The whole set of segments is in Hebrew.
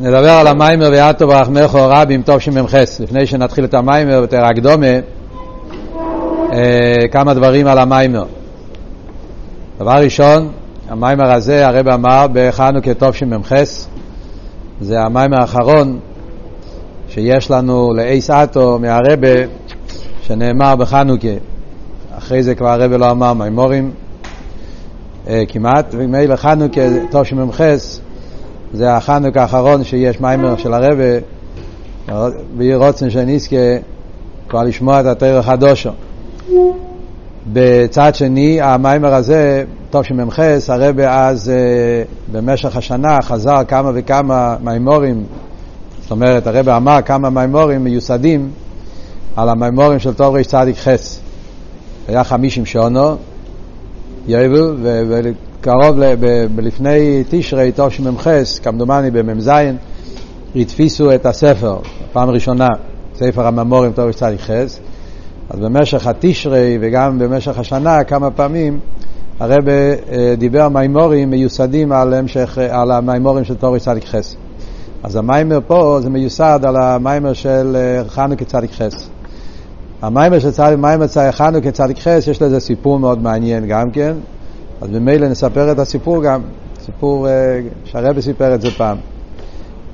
נדבר על המיימר ואתו ברחמך רבים טוב שמ"ח לפני שנתחיל את המיימר יותר הקדומה כמה דברים על המיימר. דבר ראשון המיימר הזה הרב אמר בחנוכה טוב שמ"ח זה המיימר האחרון שיש לנו לאייס אטו מהרבה שנאמר בחנוכה. אחרי זה כבר הרבה לא אמר מימורים כמעט. ומילא חנוכה טוב שמ"ח זה החנוק האחרון שיש מיימר של הרבה ויהי רוצן שנזכה כבר לשמוע את התרא החדושו. בצד שני, המיימר הזה, טוב שמ"חס, הרבה אז במשך השנה חזר כמה וכמה מיימורים, זאת אומרת, הרבה אמר כמה מיימורים מיוסדים על המיימורים של טוב חס. היה חמישים שונו, יובל, קרוב לפני תשרי תשמ"ח, כמדומני במ"ז, התפיסו את הספר, פעם ראשונה, ספר הממורים חס. אז במשך התשרי וגם במשך השנה כמה פעמים הרב דיבר מימורים מיוסדים על, המשך, על המימורים של תורש צדיק חס. אז המיימר פה זה מיוסד על המיימר של חנוכה צדיק חס. המיימר של צדיק חס, יש לזה סיפור מאוד מעניין גם כן. אז ממילא נספר את הסיפור גם, סיפור שהרבה סיפר את זה פעם.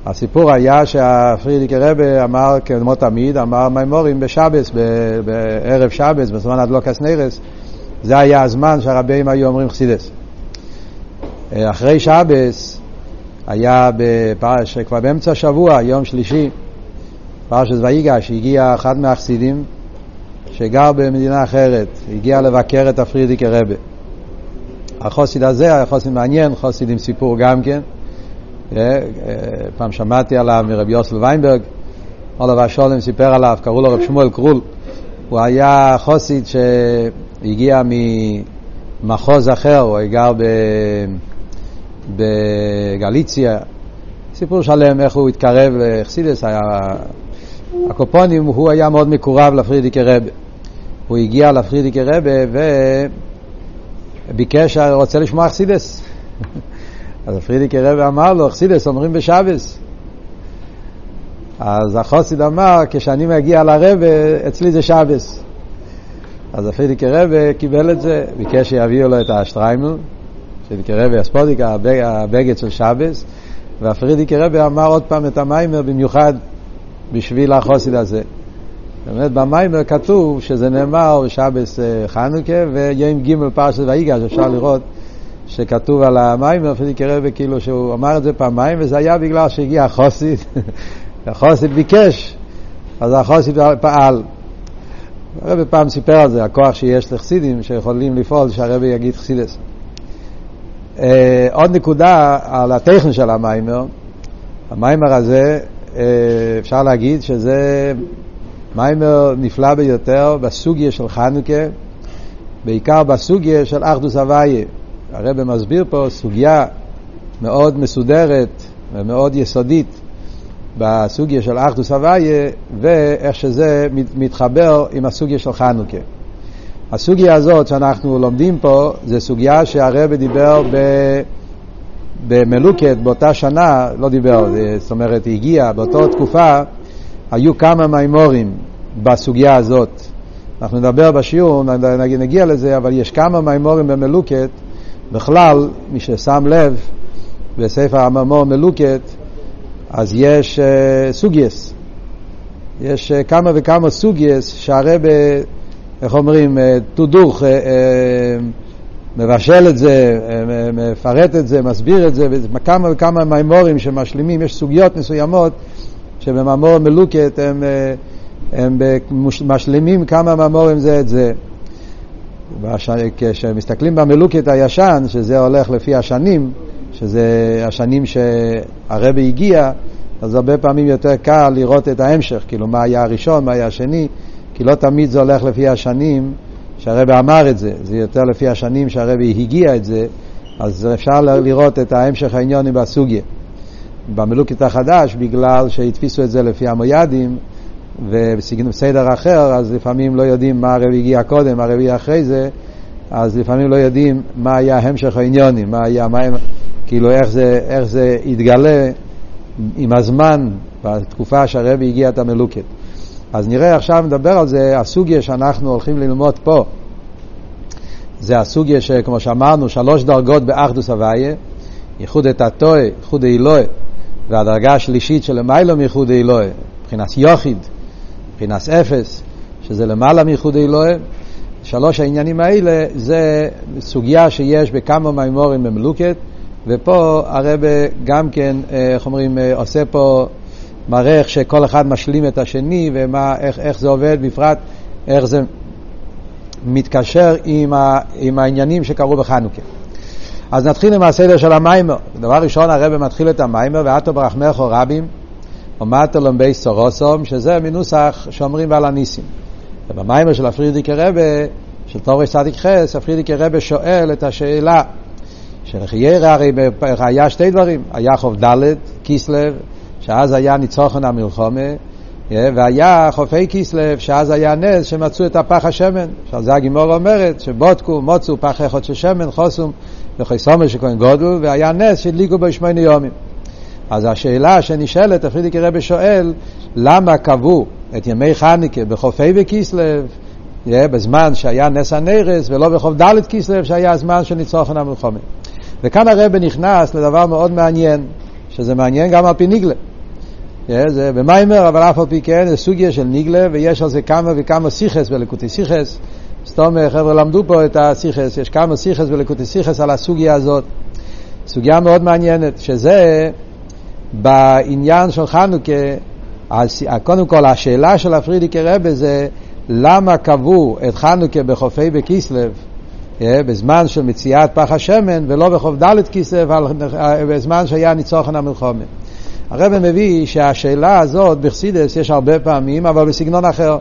הסיפור היה שהפרידיק רבה אמר, כמו תמיד, אמר מימורים בשבס, בערב שבס, בזמן הדלוקס נרס, זה היה הזמן שהרבים היו אומרים חסידס. אחרי שבס היה בפרש, כבר באמצע השבוע, יום שלישי, פרשת ויגש, הגיע אחד מהחסידים שגר במדינה אחרת, הגיע לבקר את הפרידיק רבה. החוסיד הזה היה חוסיד מעניין, חוסיד עם סיפור גם כן. פעם שמעתי עליו מרבי יוסל ויינברג, עולב השולם סיפר עליו, קראו לו רב שמואל קרול. הוא היה חוסיד שהגיע ממחוז אחר, הוא גר בגליציה. סיפור שלם איך הוא התקרב לחסידס, היה... הקופונים, הוא היה מאוד מקורב לפרידיקי רבה. הוא הגיע לפרידיקי רבה ו... ביקש, רוצה לשמוע אכסידס. אז פרידיקי רבי אמר לו, אכסידס אומרים בשבס. אז החוסיד אמר, כשאני מגיע לרבה, אצלי זה שבת. אז ה פריערדיקער רבי קיבל את זה, ביקש שיביאו לו את השטריימל, פריערדיקער רבי הספודיק, הבגד של שבת, וה פריערדיקער רבי אמר עוד פעם את המאמר במיוחד בשביל החסיד הזה. באמת במאמר כתוב שזה נאמר בשבת חנוכה ויום ג' פרשת ויגש, אפשר לראות שכתוב על המאמר, אפילו קרא כאילו שהוא אמר את זה פעמיים, וזה היה בגלל שהגיע החסיד, החוסיד ביקש, אז החוסיד פעל. הרבי פעם סיפר על זה, הכוח שיש לחסידים שיכולים לפעול, שהרבי יגיד חסידס. עוד נקודה על הטכן של המיימר, המיימר הזה, אפשר להגיד שזה מיימר נפלא ביותר בסוגיה של חנוכה, בעיקר בסוגיה של אחדוס הוויה. הרב מסביר פה סוגיה מאוד מסודרת ומאוד יסודית בסוגיה של אחדוס הוויה ואיך שזה מתחבר עם הסוגיה של חנוכה. הסוגיה הזאת שאנחנו לומדים פה זה סוגיה שהרב דיבר ב... במלוקת באותה שנה, לא דיבר, זאת אומרת, הגיע באותה תקופה, היו כמה מימורים בסוגיה הזאת. אנחנו נדבר בשיעור, נגיע לזה, אבל יש כמה מימורים במלוקת, בכלל, מי ששם לב, בספר הממור מלוקת, אז יש uh, סוגייס. יש uh, כמה וכמה סוגייס שהרבה, איך אומרים, uh, תודוך, uh, uh, מבשל את זה, uh, מפרט את זה, מסביר את זה, וכמה וכמה מימורים שמשלימים, יש סוגיות מסוימות שבממור מלוקת הם... Uh, הם משלימים כמה מאמורים זה את זה. כשמסתכלים במלוקת הישן, שזה הולך לפי השנים, שזה השנים שהרבי הגיע, אז הרבה פעמים יותר קל לראות את ההמשך, כאילו מה היה הראשון, מה היה השני, כי לא תמיד זה הולך לפי השנים שהרבי אמר את זה, זה יותר לפי השנים שהרבי הגיע את זה, אז אפשר לראות את ההמשך העניונים בסוגיה. במלוקת החדש, בגלל שהתפיסו את זה לפי המוידים, ובסדר אחר, אז לפעמים לא יודעים מה הרבי הגיע קודם, הרבי אחרי זה, אז לפעמים לא יודעים מה היה המשך העניונים, מה היה, מה, כאילו איך זה, איך זה התגלה עם הזמן, בתקופה שהרבי הגיע את המלוקת. אז נראה עכשיו נדבר על זה, הסוגיה שאנחנו הולכים ללמוד פה, זה הסוגיה שכמו שאמרנו, שלוש דרגות באחדוס הוויה, ייחוד את הטועה, ייחוד האלוה, והדרגה השלישית של למיילו מייחוד האלוה, מבחינת יוחיד, מבחינת אפס, שזה למעלה מייחוד האלוה. שלוש העניינים האלה זה סוגיה שיש בכמה מימורים במלוקת, ופה הרב גם כן, איך אומרים, עושה פה, מראה איך שכל אחד משלים את השני ואיך זה עובד, בפרט איך זה מתקשר עם, ה, עם העניינים שקרו בחנוכה. אז נתחיל עם הסדר של המיימר. דבר ראשון הרב מתחיל את המיימר, ואתו ברחמך רבים, ומטו לומבי סורוסום, שזה מנוסח שאומרים ועל הניסים. ובמיימר של הפרידיקי רבה, של תורש צדיק חס, הפרידיקי רבה שואל את השאלה, שלחיירה הרי היה שתי דברים, היה חוב ד' כיסלב, שאז היה ניצוחון המלחומה, והיה חופי כיסלב, שאז היה נס שמצאו את הפח השמן. עכשיו זה הגימור אומרת, שבודקו, מוצאו פח אחד של שמן, חוסום וחסומר של כהן גודל, והיה נס שהדליקו בו שמונה יומים. אז השאלה שנשאלת, הפרידיקי רבי שואל, למה קבעו את ימי חניקה בחופי בכיסלב, בזמן שהיה נס הנרס, ולא בחוף ד' כיסלב, שהיה הזמן של ניצוחן המלחומה. וכאן הרבי נכנס לדבר מאוד מעניין, שזה מעניין גם על פי ניגלה. זה במיימר, אבל אף על פי כן, זה סוגיה של ניגלה, ויש על זה כמה וכמה סיכס ולקוטי סיכס. סתום חבר'ה למדו פה את הסיכס, יש כמה סיכס ולקוטי סיכס על הסוגיה הזאת. סוגיה מאוד מעניינת, שזה בעניין של חנוכה, קודם כל השאלה של הפרידיקי רבה זה למה קבעו את חנוכה בחופי בכיסלב בזמן של מציאת פח השמן ולא בחוף ד' כיסלב בזמן שהיה ניצוחן המלחומה. הרב מביא שהשאלה הזאת בחסידס יש הרבה פעמים, אבל בסגנון אחר.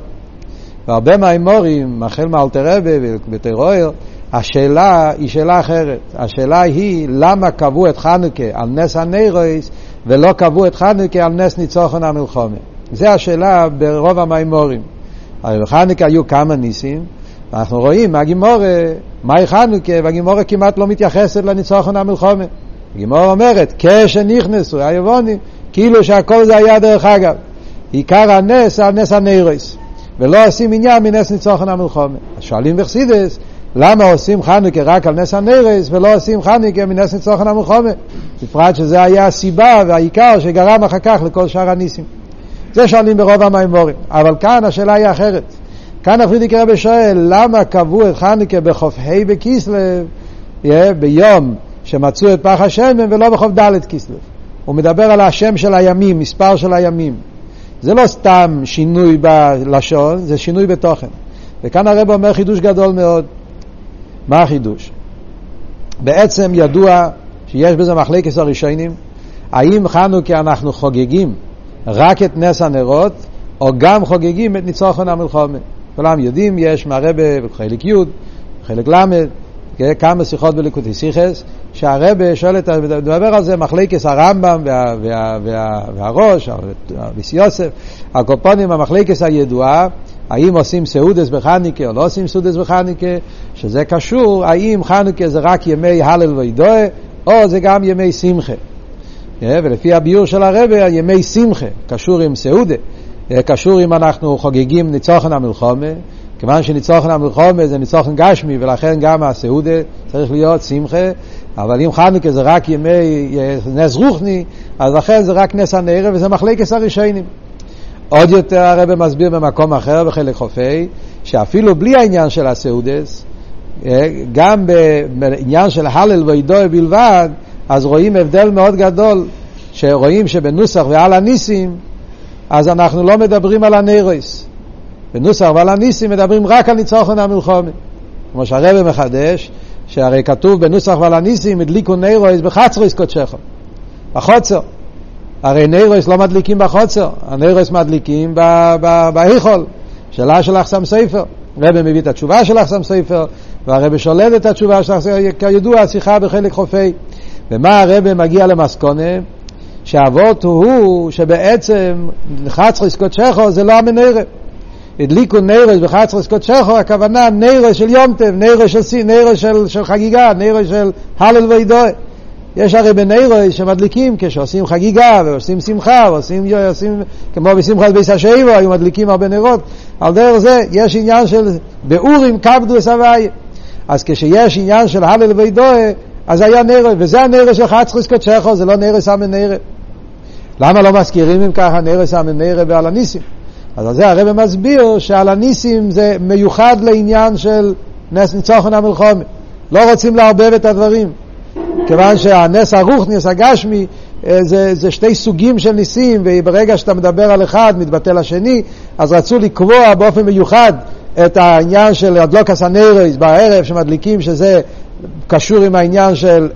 והרבה מהאמורים, החל מאלתרבה ובטרויר, השאלה היא שאלה אחרת. השאלה היא למה קבעו את חנוכה על נס הנרויס ולא קבעו את חנוכה על נס ניצוחון המלחומה. זו השאלה ברוב המימורים. הרי בחנוכה היו כמה ניסים, ואנחנו רואים מהגימורה, מהי חנוכה, והגימורה כמעט לא מתייחסת לניצוחון המלחומה. הגימורה אומרת, כשנכנסו היבונים, כאילו שהכל זה היה דרך אגב. עיקר הנס על נס הנרויס, ולא עושים עניין מנס ניצוחן המלחומה. אז שואלים בחסידס, למה עושים חנוכה רק על נס הנרויס ולא עושים חנוכה מנס ניצוחן המלחומה? בפרט שזה היה הסיבה והעיקר שגרם אחר כך לכל שאר הניסים. זה שואלים ברוב המימורים, אבל כאן השאלה היא אחרת. כאן הפרידיקי רבי שואל, למה קבעו את חנוכה בחוף ה' בכיסלב ביום שמצאו את פח השמן ולא בחוף ד' כיסלב? הוא מדבר על השם של הימים, מספר של הימים. זה לא סתם שינוי בלשון, זה שינוי בתוכן. וכאן הרב אומר חידוש גדול מאוד. מה החידוש? בעצם ידוע שיש בזה מחלקת הראשונים, האם חנוכה אנחנו חוגגים רק את נס הנרות, או גם חוגגים את ניצוחון המלחומה. כולם יודעים, יש מהרבה בחלק י', בחלק ל', כמה שיחות בליקוטי סיכס, שהרבה שואל את, מדבר על זה מחלקס הרמב"ם וה, וה, וה, והראש, אביס יוסף, הקופונים המחלקס הידועה, האם עושים סעודס בחניקה או לא עושים סעודס בחניקה, שזה קשור, האם חנוכה זה רק ימי הלל וידועה, או זה גם ימי שמחה. ולפי הביור של הרבה, ימי שמחה, קשור עם סעודה, קשור אם אנחנו חוגגים ניצוחן המלחומה, כיוון שניצוחן המלחומה זה ניצוחן גשמי, ולכן גם הסעודה צריך להיות שמחה, אבל אם חנוכה זה רק ימי נס רוחני, אז לכן זה רק נס הנערב וזה מחלקת הראשונים. עוד יותר הרב מסביר במקום אחר בחלק חופי, שאפילו בלי העניין של הסעודס, אה, גם בעניין של הלל ואידוי בלבד, אז רואים הבדל מאוד גדול, שרואים שבנוסח ועל הניסים, אז אנחנו לא מדברים על הנרויס. בנוסח ועל הניסים מדברים רק על ניצוחון המלחומה. כמו שהרבא מחדש, שהרי כתוב בנוסח ועל הניסים, הדליקו נרויס בחצרויס קודשכו, בחוצר. הרי נרויס לא מדליקים בחוצר, הנרויס מדליקים בהיכול, שאלה של אחסם ספר. רבי מביא את התשובה של אחסם ספר, והרבי שולל את התשובה של אחסם ספר, כידוע השיחה בחלק חופי. ומה הרבי מגיע למסקונה? שהאבות הוא שבעצם חצרויס קודשכו זה לא המנרא. הדליקו נרס בחצרס קודשכו, הכוונה נרס של יום טב, נרס של, נרס של, של חגיגה, נרס של הלל וידוי. יש הרי בנירויס שמדליקים כשעושים חגיגה ועושים שמחה ועושים עושים, כמו בשמחת ביס השאיבו היו מדליקים הרבה נרות. על דרך זה יש עניין של באורים כבדו סבי אז כשיש עניין של הלל וידועה אז היה נרו וזה הנרו של חצחוס קודשכו זה לא נרו סמן נרו למה לא מזכירים אם ככה נרו סמן נרו ועל הניסים אז על זה הרב מסביר שעל הניסים זה מיוחד לעניין של נס ניצוחן המלחומה לא רוצים לערבב את הדברים. כיוון שהנס הרוחניס הגשמי אה, זה, זה שתי סוגים של ניסים וברגע שאתה מדבר על אחד מתבטל השני אז רצו לקבוע באופן מיוחד את העניין של הדלוקס הנרס בערב שמדליקים שזה קשור עם העניין של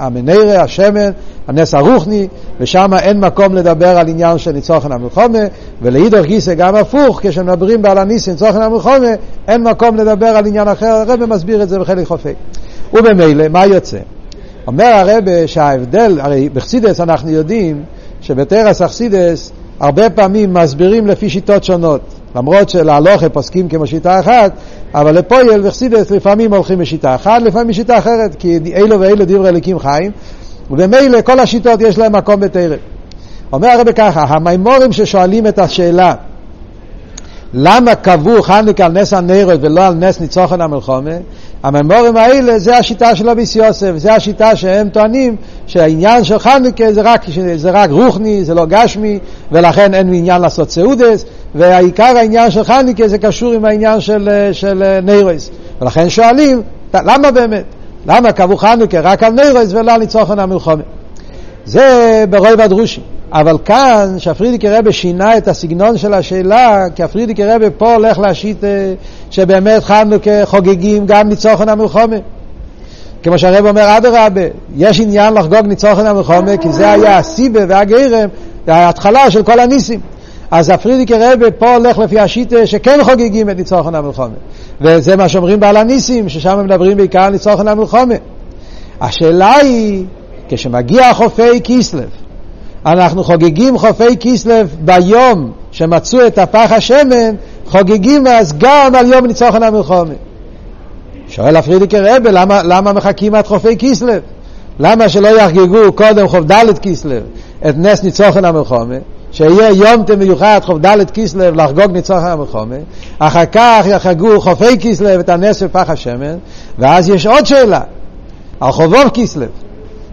המנרה, השמן, הנס הרוחני, ושם אין מקום לדבר על עניין של ניצוחן המלחומה, ולאידוך גיסא גם הפוך, כשמדברים בעל הניסים ניצוחן המלחומה, אין מקום לדבר על עניין אחר, הרב מסביר את זה בחלק חופי. ובמילא, מה יוצא? אומר הרב שההבדל, הרי בחסידס אנחנו יודעים שבתרס אכסידס הרבה פעמים מסבירים לפי שיטות שונות. למרות שלהלוכה פוסקים כמו שיטה אחת, אבל לפויל וחסידס לפעמים הולכים בשיטה אחת, לפעמים בשיטה אחרת, כי אלו ואלו דברי אליקים חיים, ובמילא כל השיטות יש להם מקום בתרם. אומר הרב ככה, המימורים ששואלים את השאלה למה קבעו חנוכה על נס הנרות ולא על נס ניצוחן המלחומה? הממורים האלה זה השיטה של אביס יוסף, זה השיטה שהם טוענים שהעניין של חנוכה זה רק, זה רק רוחני, זה לא גשמי, ולכן אין עניין לעשות סעודס, והעיקר העניין של חנוכה זה קשור עם העניין של, של נירוס. ולכן שואלים, למה באמת? למה קבעו חנוכה רק על נירוס ולא על ניצוחן המלחומה? זה ברוב הדרושים. אבל כאן, שהפרידיקי רבי שינה את הסגנון של השאלה, כי הפרידיקי רבי פה הולך להשית אה, שבאמת חנוכה חוגגים גם ניצוחן המלחומה. כמו שהרב אומר, אדרבה, יש עניין לחגוג ניצוחן המלחומה, כי זה היה הסיבה והגרם, ההתחלה של כל הניסים. אז הפרידיקי רבי פה הולך לפי השיטה שכן חוגגים את ניצוחן המלחומה. וזה מה שאומרים בעל הניסים, ששם מדברים בעיקר על ניצוחן המלחומה. השאלה היא, כשמגיע חופי כיסלב, אנחנו חוגגים חופי כיסלב ביום שמצאו את הפח השמן, חוגגים אז גם על יום ניצוחן המלחומה. שואל הפרידיקר רבי, למה, למה מחכים עד חופי כיסלב? למה שלא יחגגו קודם חוף ד' כיסלב את נס ניצוחן המלחומה? שיהיה יום מיוחד חוף ד' כיסלב לחגוג ניצוחן המלחומה, אחר כך יחגגו חופי כיסלב את הנס ופח השמן, ואז יש עוד שאלה, על חובוב כיסלב.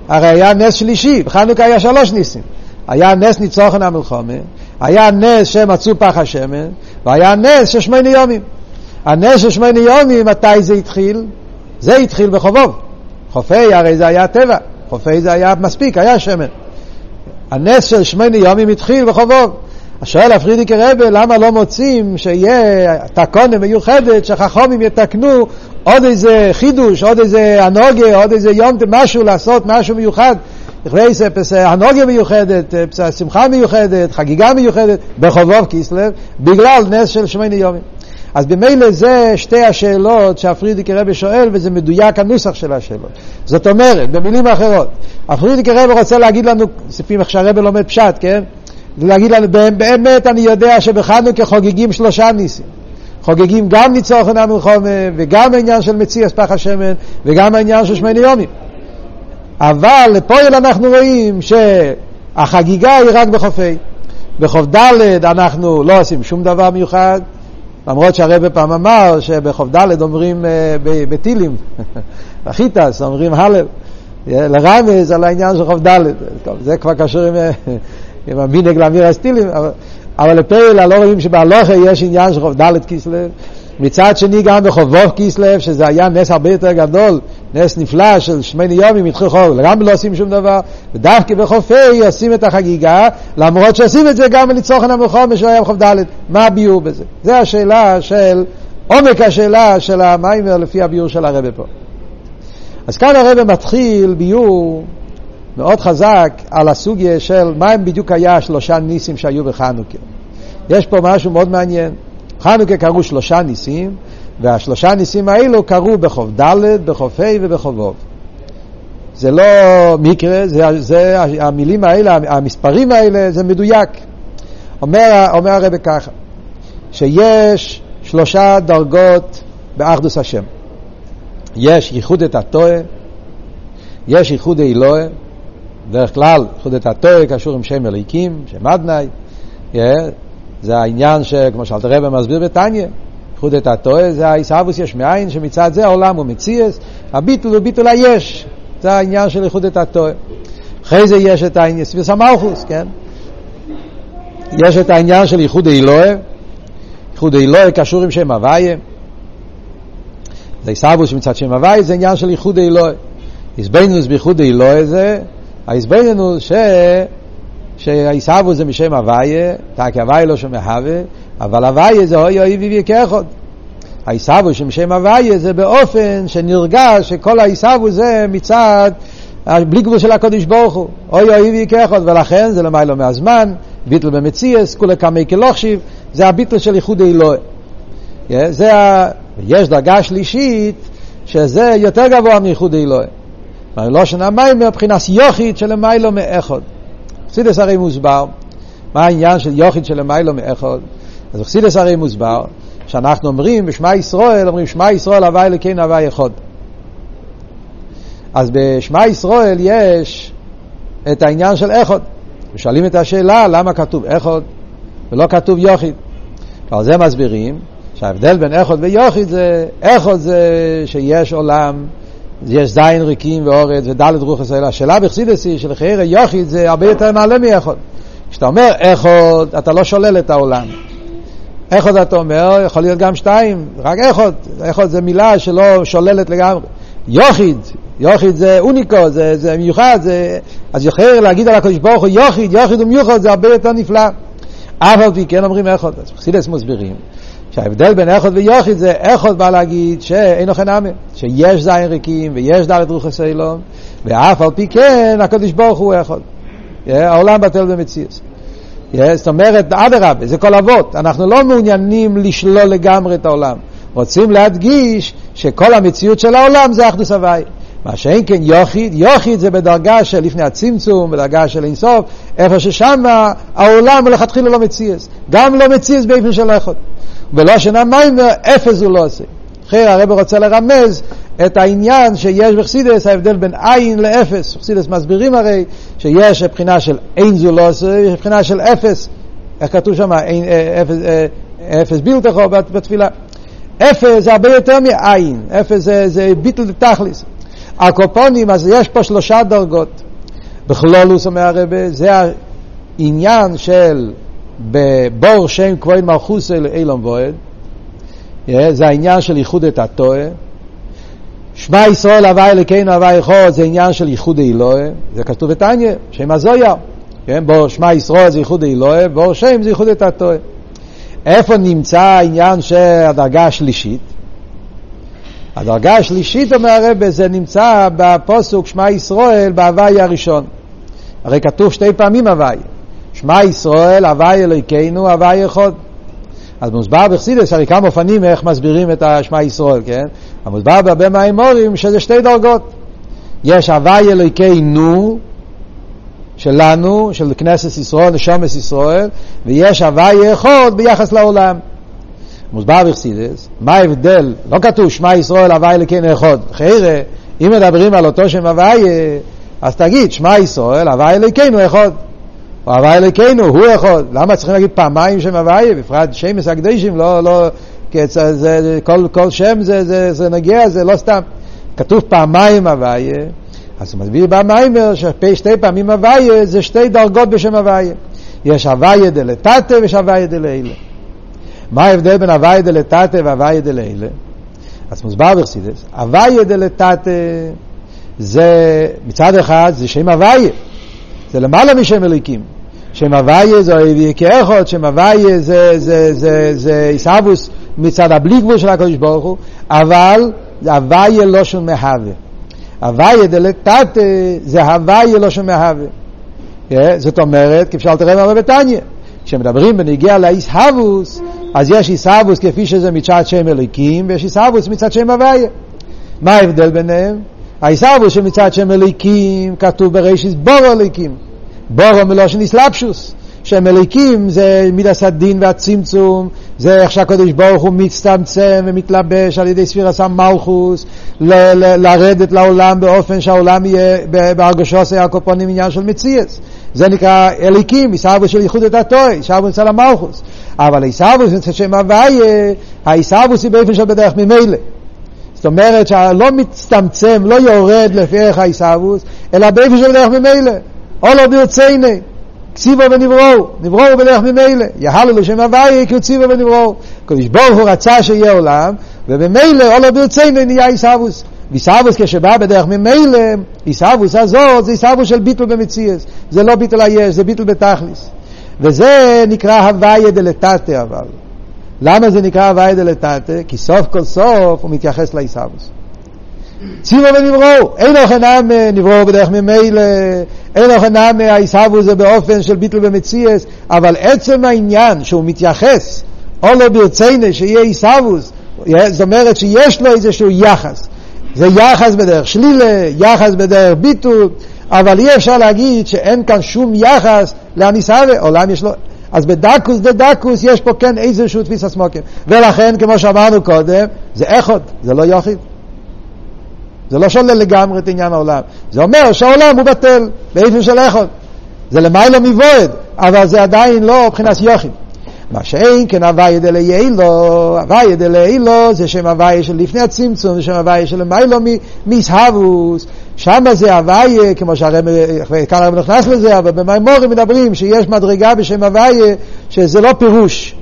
הרי היה נס שלישי, בחנוכה היה שלוש ניסים. היה נס ניצוחן המלחומה, היה נס שמצאו פח השמן, והיה נס של שמונה יומים. הנס של שמונה יומים, מתי זה התחיל? זה התחיל בחובוב. חופי הרי זה היה טבע, חופי זה היה מספיק, היה שמן. הנס של שמונה יומים התחיל בחובוב. שואל הפרידיקי רבי, למה לא מוצאים שיהיה תקונה מיוחדת, שחכומים יתקנו עוד איזה חידוש, עוד איזה הנוגה, עוד איזה יום, משהו, לעשות משהו מיוחד. לכדי זה הנוגה מיוחדת, שמחה מיוחדת, חגיגה מיוחדת, בחובוב כיסלב, בגלל נס של שמונה יומים. אז במילא זה שתי השאלות שהפרידיקי רבי שואל, וזה מדויק הנוסח של השאלות. זאת אומרת, במילים אחרות, הפרידיקי רבי רוצה להגיד לנו, לפי איך שהרבי לומד פשט, כן? להגיד לנו, באמת אני יודע שבחנוכה חוגגים שלושה ניסים. חוגגים גם ניצוחן המלחומה, וגם העניין של מציאס פח השמן, וגם העניין של שמונה יומים. אבל לפועל אנחנו רואים שהחגיגה היא רק בחופי. בחוף ד' אנחנו לא עושים שום דבר מיוחד, למרות שהרבא פעם אמר שבחוף ד' אומרים uh, בטילים, בחיטס אומרים הלל, לרמז על העניין של חוף ד', זה כבר קשור עם, עם המינג לאמיר הסטילים, אבל, אבל לפעילה לא רואים שבהלוכה יש עניין של חוף ד' כיסלב, מצד שני גם בחובוב כיסלב, שזה היה נס הרבה יותר גדול, נס נפלא של שמונה יומים התחיל חוב, גם לא עושים שום דבר, ודווקא בחופי עושים את החגיגה, למרות שעושים את זה גם בניצוחן המלחומה של היום חוב ד', מה הביאור בזה? זה השאלה של, עומק השאלה של המיימר לפי הביאור של הרבי פה. אז כאן הרבי מתחיל ביאור מאוד חזק על הסוגיה של מה הם בדיוק היה השלושה ניסים שהיו בחנוכה. יש פה משהו מאוד מעניין. חנוכה קרו שלושה ניסים, והשלושה ניסים האלו קרו בחוב ד', בחוב ה' ובחוב ו'. זה לא מקרה, זה, זה המילים האלה, המספרים האלה, זה מדויק. אומר, אומר הרב ככה, שיש שלושה דרגות באחדוס השם. יש ייחוד את הטועה, יש ייחוד אלוה, דרך כלל ייחוד את התואר קשור עם שם אליקים, שם אדנאי, זה העניין שכמו שאלת רבי מסביר בתניא, ייחוד את התואר זה העיסאוווס יש מאין, שמצד זה העולם הוא מציאס, הביטול הוא ביטול היש, זה העניין של ייחוד את התואר. אחרי זה יש את העניין, סביס המלכוס, כן? יש את העניין של ייחוד אלוה, ייחוד אלוה קשור עם שם הוויה, זה עיסאוווס מצד שם הוויה זה עניין של ייחוד אלוה. איזבנינוס בייחוד אלוה זה, האיזבנינוס ש... שהעיסאוו זה משם הוויה, תקי הוויה לא שם הווה, אבל הוויה זה אוי אוי ויבי כאחד. העיסאוו שמשם הוויה זה באופן שנרגש שכל העיסאוו זה מצד בלי גבול של הקודש ברוך הוא, אוי אוי ויבי כאחד, ולכן זה למיילו מהזמן, ביטל במציאס, כולי כמי כלוכשיב, זה הביטל של ייחוד אלוה. זה ה... יש דרגה שלישית שזה יותר גבוה מייחוד אלוה. לא שנה מים מבחינת יוחיד של מיילו מאחד. חסידס הרי מוסבר, מה העניין של יוחיד של מיילו מאחד? אז חסידס הרי מוסבר, שאנחנו אומרים בשמע ישראל, אומרים שמע ישראל הווי אלוקינו הווי אחד. אז בשמע ישראל יש את העניין של אחד. ושואלים את השאלה למה כתוב אחד ולא כתוב יוחיד. ועל זה מסבירים שההבדל בין אחד ויוחיד זה, אחד זה שיש עולם יש זין ריקים ואורץ ודלת רוח ישראל. השאלה בחסידס היא שלחייר יוחיד זה הרבה יותר מעלה מאחד. כשאתה אומר אחד, אתה לא שולל את העולם. אחד אתה אומר, יכול להיות גם שתיים, רק אחד. אחד זה מילה שלא שוללת לגמרי. יוחיד, יוחיד זה אוניקו, זה, זה מיוחד, זה... אז יוחר להגיד על הקדוש ברוך הוא יוחיד, יוחיד ומיוחד זה הרבה יותר נפלא. אף על פי כן אומרים אחד. אז בחסידס מסבירים שההבדל בין איכות ויוחיד זה איכות בא להגיד שאין אוכל נאמה, שיש זין ריקים ויש דלת רוחס אילון, ואף על פי כן הקדוש ברוך הוא איכות. העולם בטל במציאות. זאת אומרת, אדרבה, זה כל אבות, אנחנו לא מעוניינים לשלול לגמרי את העולם. רוצים להדגיש שכל המציאות של העולם זה אחדוס הוואי. מה שאין כן יוחיד, יוחיד זה בדרגה של לפני הצמצום, בדרגה של אינסוף, איפה ששם העולם מלכתחילה לא מציאס. גם לא מציאס באופן של איכות. בלושן המיימר, אפס הוא לא עושה. אחר הרב רוצה לרמז את העניין שיש בחסידס, ההבדל בין עין לאפס. בחסידס מסבירים הרי שיש מבחינה של אין זו לא עושה, יש מבחינה של אפס. איך כתוב שם? אה, אפס, אה, אפס בילתכו בתפילה. אפס זה הרבה יותר מעין, אפס זה, זה ביטל תכליס. הקופונים, אז יש פה שלושה דרגות. בכלולוס אומר הרבה, זה העניין של בבור שם כהן מלכוס אילון בועד, זה העניין של ייחוד את הטועה. שמע ישראל הווי אלוקינו הווי אחד זה עניין של ייחוד אלוהה, זה כתוב בתניא, שם הזויה, כן? בור שמע ישראל זה ייחוד אלוהה, בור שם זה ייחוד את הטועה. איפה נמצא העניין של הדרגה השלישית? הדרגה השלישית, אומר הרבה, זה נמצא בפוסוק שמע ישראל בהווי הראשון. הרי כתוב שתי פעמים הווי. שמע ישראל, הווי אלוהיכנו, הווי אחד. אז מוסבר בחסידס, הרי כמה אופנים איך מסבירים את השמע ישראל, כן? המוסבר בהרבה מהאמורים שזה שתי דרגות. יש הווי אלוהיכנו שלנו, של כנסת ישראל, נשומת ישראל, ויש הווי אחד ביחס לעולם. מוסבר בחסידס, מה ההבדל? לא כתוב שמע ישראל, הווי אלוהיכנו אחד. חיירה, אם מדברים על אותו שם הווי, אז תגיד, שמע ישראל, הווי אלוהיכנו אחד. או הוואי אלוקינו, הוא יכול. למה צריכים להגיד פעמיים שם הוואי? בפרט שמס הקדושים, לא, לא, זה, זה, כל, כל שם זה, זה, זה נגיע, זה לא סתם. כתוב פעמיים הוואי, אז הוא מסביר במיימר ששתי פעמים הוואי זה שתי דרגות בשם הוואי. יש הוואי דלתתא ויש הוואי דלילה. מה ההבדל בין הוואי דלתתא והוואי דלילה? אז מוסבר בחסידס, הוואי דלתתא זה מצד אחד זה שם הוואי, זה למעלה משם אליקים. שם הוויה זה אוהבי כאחד, שם הוויה זה, זה, זה, זה עיסאוווס מצד הבלי גבול של הקדוש ברוך הוא, אבל הוויה לא של מהווה. הוויה דלתתא זה הוויה לא של מהווה. זאת אומרת, כפי שאלת רב הרבה בתניא, כשמדברים בנגיע לאיסהבוס, אז יש איסהבוס כפי שזה מצד שם אליקים, ויש איסהבוס מצד שם הוויה. מה ההבדל ביניהם? האיסהבוס שמצד שם אליקים כתוב בראשיס בור אליקים. בורו מלושן איסלאפשוס, שהם אליקים זה מידס הדין והצמצום, זה איך שהקדוש ברוך הוא מצטמצם ומתלבש על ידי ל- ל- לרדת לעולם באופן שהעולם יהיה בהרגשו של הקופונים עניין של מציאס. זה נקרא אליקים, עיסאוווס של ייחוד את התוי, עיסאוווס אצל המלכוס. אבל עיסאוווס אצל שם הוויה, העיסאוווס היא באופן של בדרך ממילא. זאת אומרת שלא מצטמצם, לא יורד לפי ערך העיסאוווס, אלא באופן של בדרך ממילא. אולו ברצייני. קציבו ונבראו, נבראו בדרך ממילא. יהלו לשם הוויה כי הוא ציבו ונבראו. קדוש ברוך הוא רצה שיהיה עולם, ובמילא אולו ברצייני נהיה עיסאוווס. ועיסאוווס כשבא בדרך ממילא, עיסאוווס הזאת זה עיסאוווס של ביטול במציאס. זה לא ביטול היש, זה ביטול בתכליס. וזה נקרא הוויה דלתתא אבל. למה זה נקרא הוויה דלתתא? כי סוף כל סוף הוא מתייחס לעיסאוווס. ציבו ונבראו, אין אוכל נעם נבראו בדרך ממילא, אין אוכל נעם העיסאוווס זה באופן של ביטול במציאס, אבל עצם העניין שהוא מתייחס, או לא ברציינה שיהיה עיסאוווס, זאת אומרת שיש לו איזשהו יחס. זה יחס בדרך שלילה, יחס בדרך ביטול, אבל אי אפשר להגיד שאין כאן שום יחס לאניסאווה, עולם יש לו... אז בדקוס דה דקוס יש פה כן איזשהו תפיס הסמוקים. ולכן, כמו שאמרנו קודם, זה איכות, זה לא יוחיד. זה לא שולל לגמרי את עניין העולם. זה אומר שהעולם הוא בטל, באיפן של איכות. זה למיילא מבועד, אבל זה עדיין לא מבחינת יוחיד. מה שאין כן הוויה דליילו, הוויה דליילו זה שם הוויה של לפני הצמצום, זה שם הוויה של מיילו מסהבוס, שם זה הוויה, כמו שהרב, כאן הרב נכנס לזה, אבל במימורים מדברים שיש מדרגה בשם הוויה, שזה לא פירוש,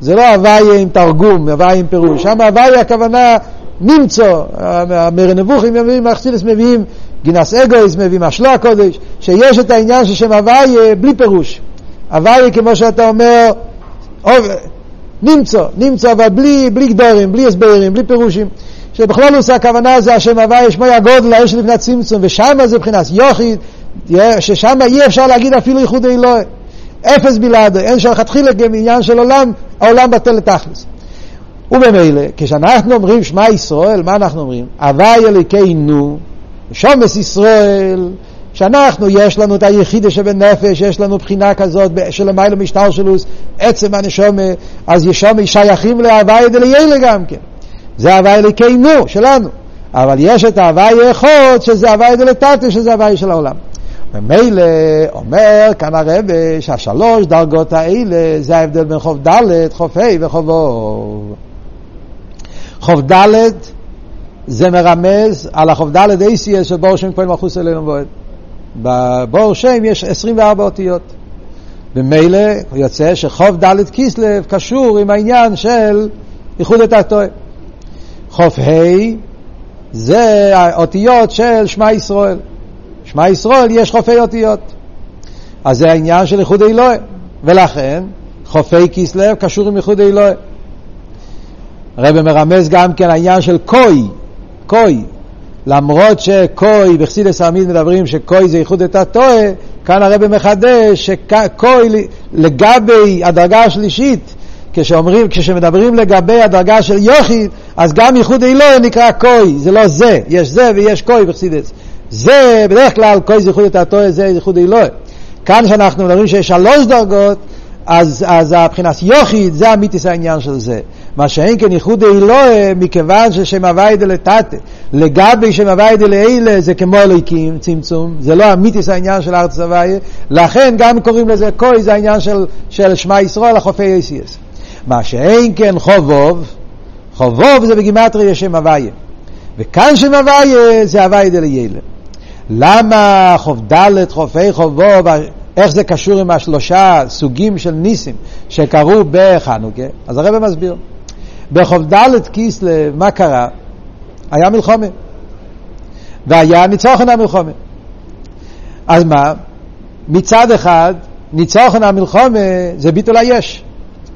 זה לא הוויה עם תרגום, הוויה עם פירוש, שם הוויה הכוונה נמצא, המרי נבוכים מביאים, אכסילס מביאים, גינס אגויס מביאים, אשלו הקודש, שיש את העניין של שם הוויה בלי פירוש. הוויה כמו שאתה אומר, נמצא, נמצא, אבל בלי, בלי גדורים, בלי הסברים, בלי פירושים. שבכלול עושה הכוונה זה השם הוויה, שמוי הגודל, האש לפני הצמצום, ושם זה מבחינת יוחיד, ששם אי אפשר להגיד אפילו ייחוד אלוהי. אפס בלעדו, אין שם לכתחילה עניין של עולם, העולם בטל לתכלס. וממילא, כשאנחנו אומרים שמע ישראל, מה אנחנו אומרים? הוויה אלוקינו, שומס ישראל, שאנחנו, יש לנו את היחידה שבנפש, יש לנו בחינה כזאת של מיילא משטר שלוס, עצם הנשומה, אז ישומה שייכים להוויה דליילה גם כן. זה הוויה אלוקינו, שלנו. אבל יש את ההוויה אחד, שזה הוויה דלתתא, שזה הוויה של העולם. ממילא אומר כאן הרב שהשלוש דרגות האלה זה ההבדל בין חוב ד', חוב ה' וחוב אוב. חוב ד' זה מרמז על החוב ד' אייסיאס של בור שם כהן מלכוס אלינו ועוד. בבור שם יש 24 אותיות. במילא יוצא שחוב ד' כיסלב קשור עם העניין של איחוד התחתוי. חוף ה' זה האותיות של שמע ישראל. שמע ישראל יש חופי אותיות. אז זה העניין של איחוד אלוהי. ולכן חופי כיסלב קשור עם איחוד אלוהי. הרב מרמז גם כן העניין של קוי, קוי. למרות שקוי, בחסידס העמיד מדברים שקוי זה איחוד את הטועה, כאן הרב מחדש שקוי לגבי הדרגה השלישית, כשאומרים, כשמדברים לגבי הדרגה של יוחיד, אז גם ייחוד אלוהי נקרא קוי, זה לא זה, יש זה ויש קוי בחסידס. זה, בדרך כלל קוי זה ייחוד את הטועה, זה ייחוד אלוהי. כאן שאנחנו מדברים שיש שלוש דרגות, אז, אז הבחינת יוחיד זה המיתיס העניין של זה. מה שאין כן ייחוד אלוהי מכיוון ששם הווי דלתתא. לגבי שם הווי דלאלה זה כמו אלוהיקים, צמצום, זה לא המיתיס העניין של ארץ הווי, לכן גם קוראים לזה קוי, זה העניין של, של שמע ישראל, החופי אסיאס. מה שאין כן חובוב, חובוב זה בגימטריה שם הווי. וכאן שם הווי זה הווי דליילה. למה חוב ד' חופי חובוב איך זה קשור עם השלושה סוגים של ניסים שקרו בחנוכה? אז הרב מסביר. בחוב ד' כיסלב, מה קרה? היה מלחומה. והיה ניצוחן המלחומה. אז מה? מצד אחד, ניצוחן המלחומה זה ביטול היש.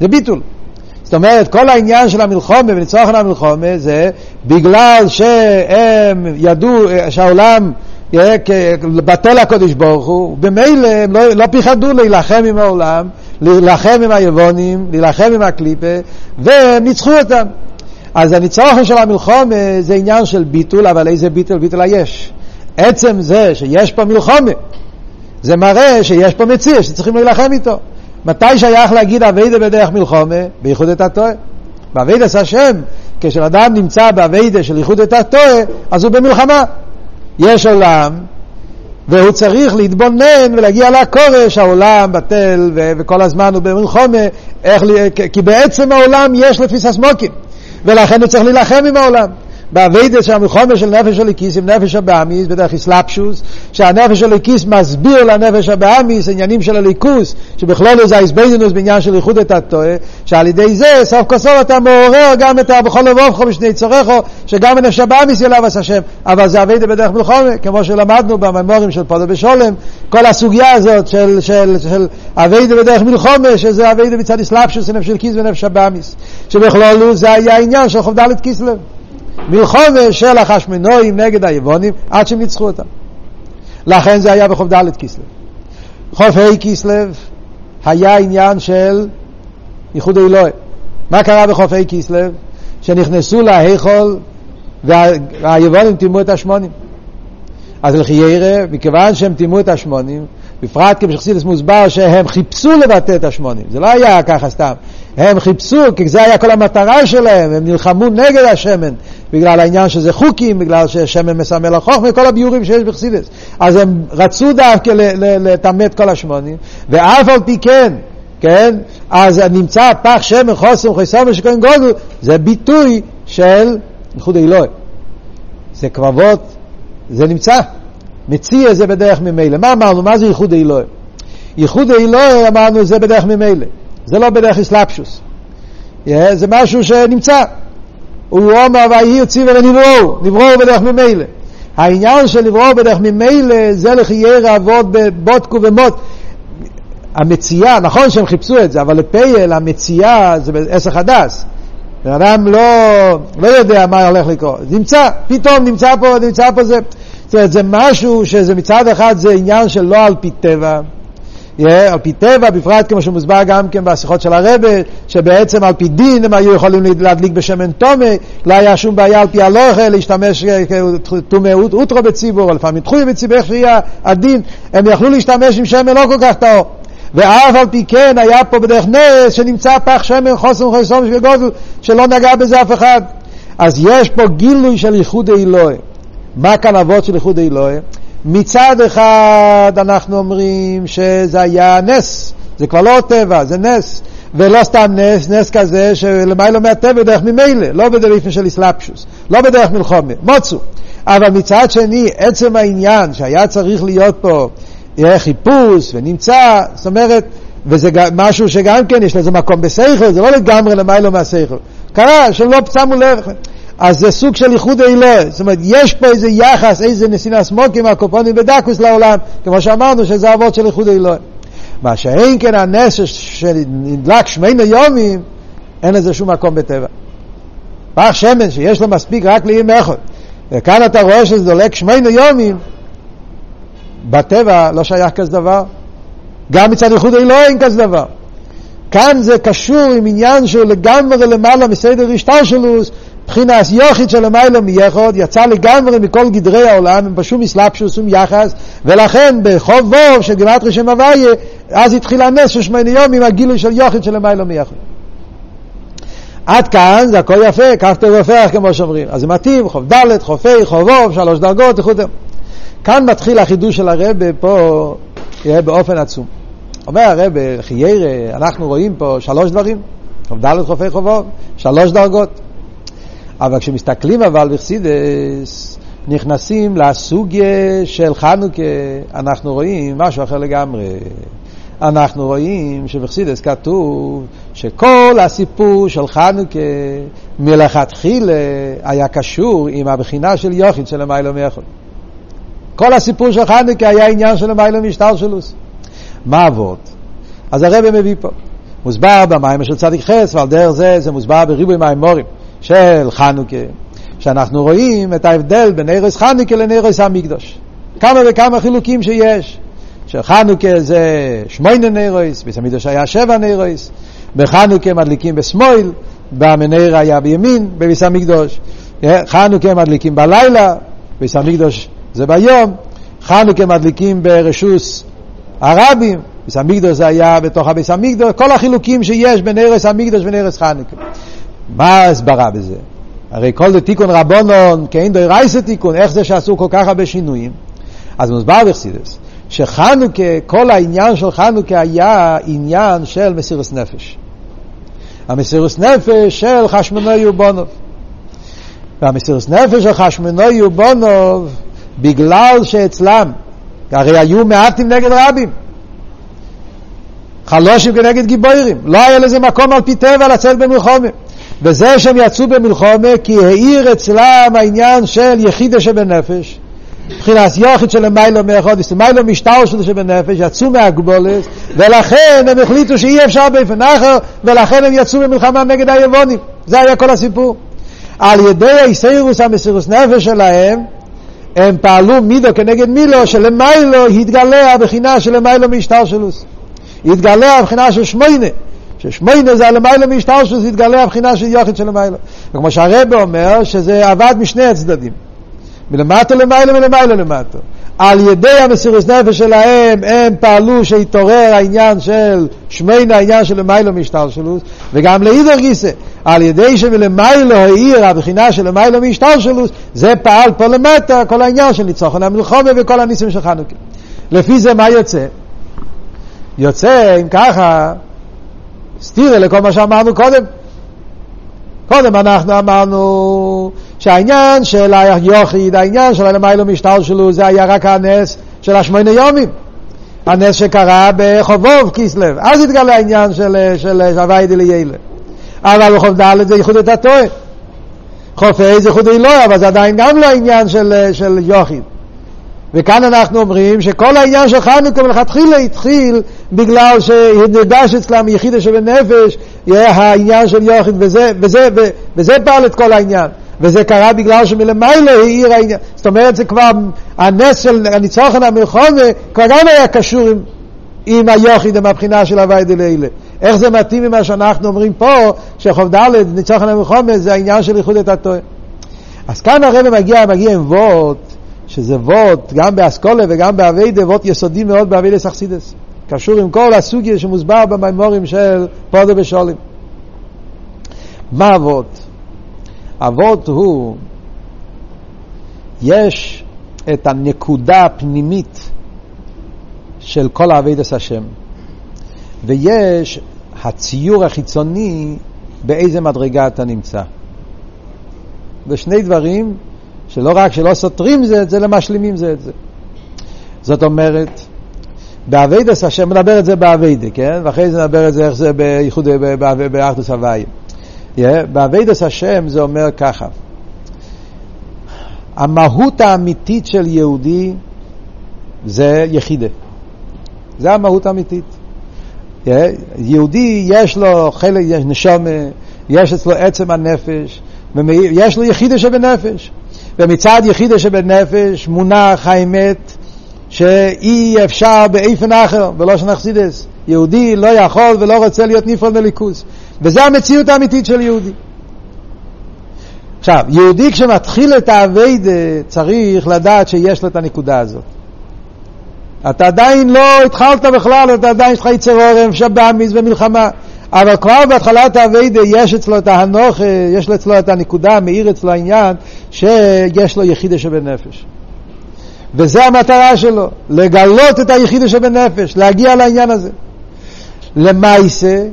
זה ביטול. זאת אומרת, כל העניין של המלחומה וניצוחן המלחומה זה בגלל שהם ידעו שהעולם בטל הקודש ברוך הוא, במילא הם לא, לא פיחדו להילחם עם העולם, להילחם עם היבונים, להילחם עם הקליפה, והם ניצחו אותם. אז הניצחון של המלחומה זה עניין של ביטול, אבל איזה ביטול? ביטול היש. עצם זה שיש פה מלחומה, זה מראה שיש פה מציר שצריכים להילחם איתו. מתי שייך להגיד אביידה בדרך מלחומה? בייחוד את הטועה. באביידס השם, כשאדם נמצא באביידה של ייחוד את הטועה, אז הוא במלחמה. יש עולם, והוא צריך להתבונן ולהגיע לכורש, העולם בטל ו- וכל הזמן הוא במלחומה, איך, כי בעצם העולם יש לו תפיסת מקום, ולכן הוא צריך להילחם עם העולם. בעבודת של המלחמה של נפש האלוקית עם נפש הבהמית בדרך התלבשות, שהנפש האלוקית מסביר לנפש הבהמית עניינים של אלוקות, שבכללות זה ההתבוננות בעניין של ייחודא תתאה, שעל ידי זה סוף כל סוף אתה מעורר גם את בכל לבבך בשני יצריך, שגם הנפש הבהמית יהיה לו אהבת השם, אבל זה עבודה בדרך מלחמה, כמו שלמדנו במאמרים של פדה בשלום, כל הסוגיה הזאת של, של, של אביידה בדרך מלחומה, שזה אביידה מצד אסלאפשוס, נפש הליקיס ונפש הבאמיס, שבכלול זה היה העניין של ח"ד כיסלב. מלחומה של החשמנואים נגד היבונים עד שהם ניצחו אותם. לכן זה היה בחוב ד' כיסלב. חוף ה' כיסלב היה עניין של איחוד אלוהי. מה קרה בחוף ה' כיסלב? שנכנסו להיכול והיבונים טימאו את השמונים. אז לכי ירא, מכיוון שהם טימאו את השמונים, בפרט כבשחסידס מוסבר שהם חיפשו לבטא את השמונים, זה לא היה ככה סתם, הם חיפשו, כי זה היה כל המטרה שלהם, הם נלחמו נגד השמן, בגלל העניין שזה חוקים, בגלל ששמן מסמל החוכמה, כל הביורים שיש בחסידס. אז הם רצו דווקא לטמא את כל השמונים, ואף על פי כן, כן, אז נמצא פח שמן חוסם חסום ושכהן גודל, זה ביטוי של ייחוד אלוהי. זה קרבות, זה נמצא. מציע זה בדרך ממילא. מה אמרנו? מה זה ייחוד אלוהי? ייחוד אלוהי אמרנו זה בדרך ממילא. זה לא בדרך אסלאפשוס. Yeah, זה משהו שנמצא. הוא אומר ויהי ציווה ונבראו, נבראו בדרך ממילא. העניין של לברוא בדרך ממילא זה לחיי רעבוד בבודקו ומות. המציאה, נכון שהם חיפשו את זה, אבל לפייל המציאה זה בעסק הדס. בן אדם לא, לא יודע מה הולך לקרות. נמצא, פתאום נמצא פה, נמצא פה זה. זאת אומרת, זה משהו שזה מצד אחד זה עניין של לא על פי טבע, על פי טבע, בפרט כמו שמוסבר גם כן בשיחות של הרבה, שבעצם על פי דין הם היו יכולים להדליק בשמן תומי, לא היה שום בעיה על פי הלוכה להשתמש תומי אוטרו בציבור, או לפעמים תחוי בציבור, איך שיהיה הדין, הם יכלו להשתמש עם שמן לא כל כך טהור. ואף על פי כן היה פה בדרך נס שנמצא פח שמן חוסם חסום וגודל שלא נגע בזה אף אחד. אז יש פה גילוי של ייחוד אלוהי. מה כאן אבות של ייחוד אלוהי? מצד אחד אנחנו אומרים שזה היה נס, זה כבר לא טבע, זה נס. ולא סתם נס, נס כזה שלמיילו מהטבע בדרך ממילא, לא בדרך של אסלאפשוס, לא בדרך מלחומה, מוצו. אבל מצד שני, עצם העניין שהיה צריך להיות פה יהיה חיפוש ונמצא, זאת אומרת, וזה משהו שגם כן יש לזה מקום בסייכל, זה לא לגמרי למיילו מהסייכל. קרה שהם לא שמו לב. אז זה סוג של איחוד אלוהי, זאת אומרת, יש פה איזה יחס, איזה נסינא סמוקים, הקופונים בדקוס לעולם, כמו שאמרנו שזה אבות של איחוד אלוהי. מה שאין כן הנס שנדלק שמיינו יומים, אין לזה שום מקום בטבע. פח שמן שיש לו מספיק רק לימים אחד, וכאן אתה רואה שזה דולק שמיינו יומים, בטבע לא שייך כזה דבר. גם מצד איחוד אלוהי אין כזה דבר. כאן זה קשור עם עניין שהוא לגמרי למעלה מסדר השתלשלוס, מבחינת יוחיד של המיילו מייחוד, יצא לגמרי מכל גדרי העולם, הם פשוט מסלבשו שום יחס, ולכן בחוב ווב של גימטרי שם הוויה, אז התחיל הנס של שמונה יום עם הגילוי של יוחיד של המיילו מייחוד. עד כאן זה הכל יפה, כך ופרח כמו שאומרים. אז זה מתאים, חוב ד', חופי, חוב ווב, שלוש דרגות, איכות. כאן מתחיל החידוש של הרבה פה, באופן עצום. אומר הרבה, חיירה, אנחנו רואים פה שלוש דברים, חוב ד', חופי, חוב ווב, שלוש דרגות. אבל כשמסתכלים אבל בחסידס, נכנסים לסוגיה של חנוכה, אנחנו רואים משהו אחר לגמרי. אנחנו רואים שבחסידס כתוב שכל הסיפור של חנוכה מלכתחילה היה קשור עם הבחינה של יוחיד של המיילו מיכול. כל הסיפור של חנוכה היה עניין של המיילו משטר שלוס. מה אבות? אז הרב מביא פה. מוסבר במים של צדיק חס, ועל דרך זה זה מוסבר בריבוי מים מורים. של חנוכה, שאנחנו רואים את ההבדל בין ערש חנוכה לנרס המקדוש. כמה וכמה חילוקים שיש. שחנוכה זה שמונה נרס, ביס המקדוש היה שבע נרס, בחנוכה מדליקים בשמאל, במנר היה בימין, בביס המקדוש. חנוכה מדליקים בלילה, ביס המקדוש זה ביום, חנוכה מדליקים ברשוס הרבים, ביס המקדוש זה היה בתוך הביס המקדוש, כל החילוקים שיש בין ארץ המקדוש ובין ארץ חנוכה. מה ההסברה בזה? הרי כל זה תיקון רבונון, כאין דוי רייסה תיקון, איך זה שעשו כל כך הרבה שינויים? אז מוסבר בחסידס, שחנוכה, כל העניין של חנוכה היה עניין של מסירות נפש. המסירות נפש של חשמונאי ובונוב. והמסירות נפש של חשמונאי ובונוב, בגלל שאצלם, הרי היו מעטים נגד רבים. חלושים כנגד גיבוירים. לא היה לזה מקום על פי טבע לצאת במלחומה. וזה שהם יצאו במלחומה כי העיר אצלם העניין של יחידה שבנפש. מבחינת יוחיד של מיילו מאחוד, מיילו משטר שלו שבנפש, יצאו מהגבולס, ולכן הם החליטו שאי אפשר באופן אחר, ולכן הם יצאו במלחמה נגד היבונים. זה היה כל הסיפור. על ידי האיסאירוס המסירוס נפש שלהם, הם פעלו מידו כנגד מילו, שלמיילו התגלה הבחינה של מיילו משטר שלוס. התגלה הבחינה של שמוינה. ששמיינה זה הלמיילא משטר שזה יתגלה הבחינה של יוחד של למיילא. וכמו שהרבא אומר, שזה עבד משני הצדדים. מלמטה למיילא ולמיילא למטה. על ידי המסירות נפש שלהם הם פעלו שהתעורר העניין של שמיינה, העניין של למיילא משטר שלוס, וגם לאידר גיסא, על ידי שמלמיילא העיר הבחינה של למיילא משטר שלוס, זה פעל פה למטה, כל העניין של ניצוחון המלחומה וכל הניסים של חנוכה. לפי זה מה יוצא? יוצא, אם ככה, סתירה לכל מה שאמרנו קודם. קודם אנחנו אמרנו שהעניין של היוחיד, העניין של הלמיילו משטר שלו, זה היה רק הנס של השמונה יומים. הנס שקרה בחובוב כיסלב. אז התגלה העניין של, של הוויידי. אבל בחוב ד' זה ייחוד את הטועה. חופי זה ייחוד אלוה, אבל זה עדיין גם לא העניין של, של יוחיד. וכאן אנחנו אומרים שכל העניין של חנוכה מלכתחילה התחיל בגלל שנרגש אצלם יחידה שבנפש, העניין של יוחיד, וזה, וזה, וזה, וזה פעל את כל העניין. וזה קרה בגלל שמלמעלה העיר העניין. זאת אומרת, זה כבר, הנס של הניצוחן המלחומה כבר גם היה קשור עם, עם היוחיד, עם הבחינה של הווי דלילה. איך זה מתאים ממה שאנחנו אומרים פה, שחוב ד' ניצוחן המלחומה זה העניין של ייחוד את הטועה. אז כאן הרב מגיע, מגיע עם וורט, שזה וורט, גם באסכולה וגם באביידה, וורט יסודי מאוד באביידה סכסידס. קשור עם כל הסוגיה שמוסבר במימורים של פודו ושולים. מה אבות? אבות הוא, יש את הנקודה הפנימית של כל אבידס השם, ויש הציור החיצוני באיזה מדרגה אתה נמצא. זה שני דברים שלא רק שלא סותרים זה את זה, אלא משלימים זה את זה. זאת אומרת, בעבודת השם, מדבר את זה בעבודה, כן? ואחרי זה נדבר את זה איך זה בייחוד, באחדות הוויה. Yeah, בעבודת השם זה אומר ככה, המהות האמיתית של יהודי זה יחידה. זה המהות האמיתית. Yeah, יהודי יש לו חלק, יש נשום, יש אצלו עצם הנפש, יש לו יחידה שבנפש. ומצד יחידה שבנפש מונח האמת שאי אפשר באיפן אחר, ולא שנחסידס. יהודי לא יכול ולא רוצה להיות נפרד מליכוז. וזה המציאות האמיתית של יהודי. עכשיו, יהודי כשמתחיל את האביידה צריך לדעת שיש לו את הנקודה הזאת. אתה עדיין לא התחלת בכלל, אתה עדיין יש לך יצר אורם, שבאמיס ומלחמה. אבל כבר בהתחלת האביידה יש אצלו את ההנוך, יש אצלו את הנקודה, מאיר אצלו העניין שיש לו יחידה שבנפש. וזה המטרה שלו, לגלות את היחידה שבנפש, להגיע לעניין הזה. למעשה,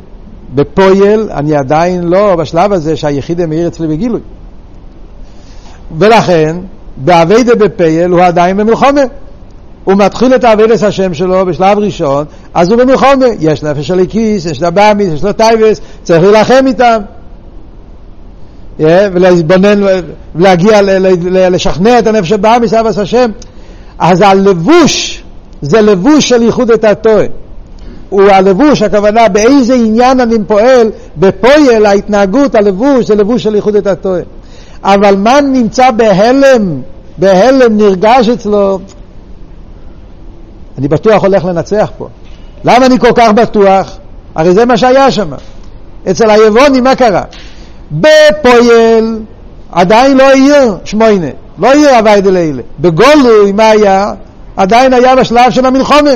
בפויל, אני עדיין לא בשלב הזה שהיחידה מאיר אצלי בגילוי. ולכן, בעבודה בפועל הוא עדיין במלחמה. הוא מתחיל את העבודת השם שלו בשלב ראשון, אז הוא במלחמה. יש נפש האלוקית, יש בהמית, יש לו תאוות, צריך להילחם איתם. ולהתבונן, ולהגיע, לשכנע את הנפש הבהמית, אהבת השם. אז הלבוש זה לבוש של ייחודא תתאה. הוא הלבוש, הכוונה באיזה עניין אני פועל, בפועל ההתנהגות, הלבוש זה לבוש של ייחוד את הטועה. אבל מה נמצא בהלם, בהלם נרגש אצלו, אני בטוח הולך לנצח פה. למה אני כל כך בטוח? הרי זה מה שהיה שם. אצל היבוני מה קרה? בפועל עדיין לא יהיה שמוינה. לא יהיה אביידה לילה. בגולוי, מה היה? עדיין היה בשלב של המלחומה.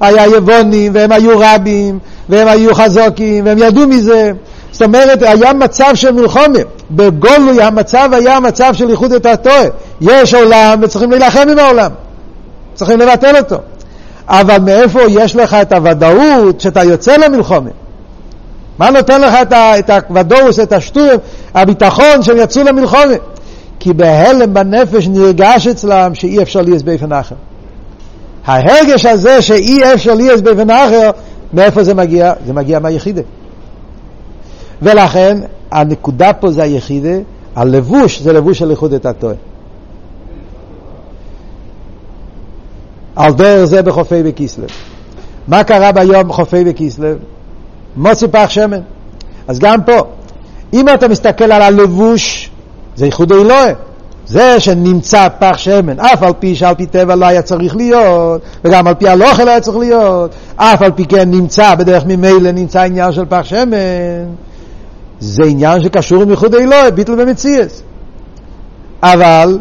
היה יבונים, והם היו רבים, והם היו חזוקים, והם ידעו מזה. זאת אומרת, היה מצב של מלחומה. בגולוי המצב היה מצב של איחוד את התועה. יש עולם וצריכים להילחם עם העולם. צריכים לבטל אותו. אבל מאיפה יש לך את הוודאות שאתה יוצא למלחומה? מה נותן לך את הוודאות, את השטור, הביטחון שהם יצאו למלחומה? כי בהלם בנפש נרגש אצלם שאי אפשר להיות באופן אחר. ההרגש הזה שאי אפשר להיות באופן אחר, מאיפה זה מגיע? זה מגיע מהיחידה. ולכן הנקודה פה זה היחידה, הלבוש זה לבוש של איחוד את הטועה. על דרך זה בחופי בכיסלב. מה קרה ביום חופי בכיסלב? מוציא פח שמן. אז גם פה, אם אתה מסתכל על הלבוש, זה איחוד אלוהי. זה שנמצא פח שמן, אף על פי שעל פי טבע לא היה צריך להיות, וגם על פי הלוכל לא היה צריך להיות, אף על פי כן נמצא, בדרך ממילא נמצא עניין של פח שמן, זה עניין שקשור עם ייחוד אלוהי, ביטל ומציאס. אבל,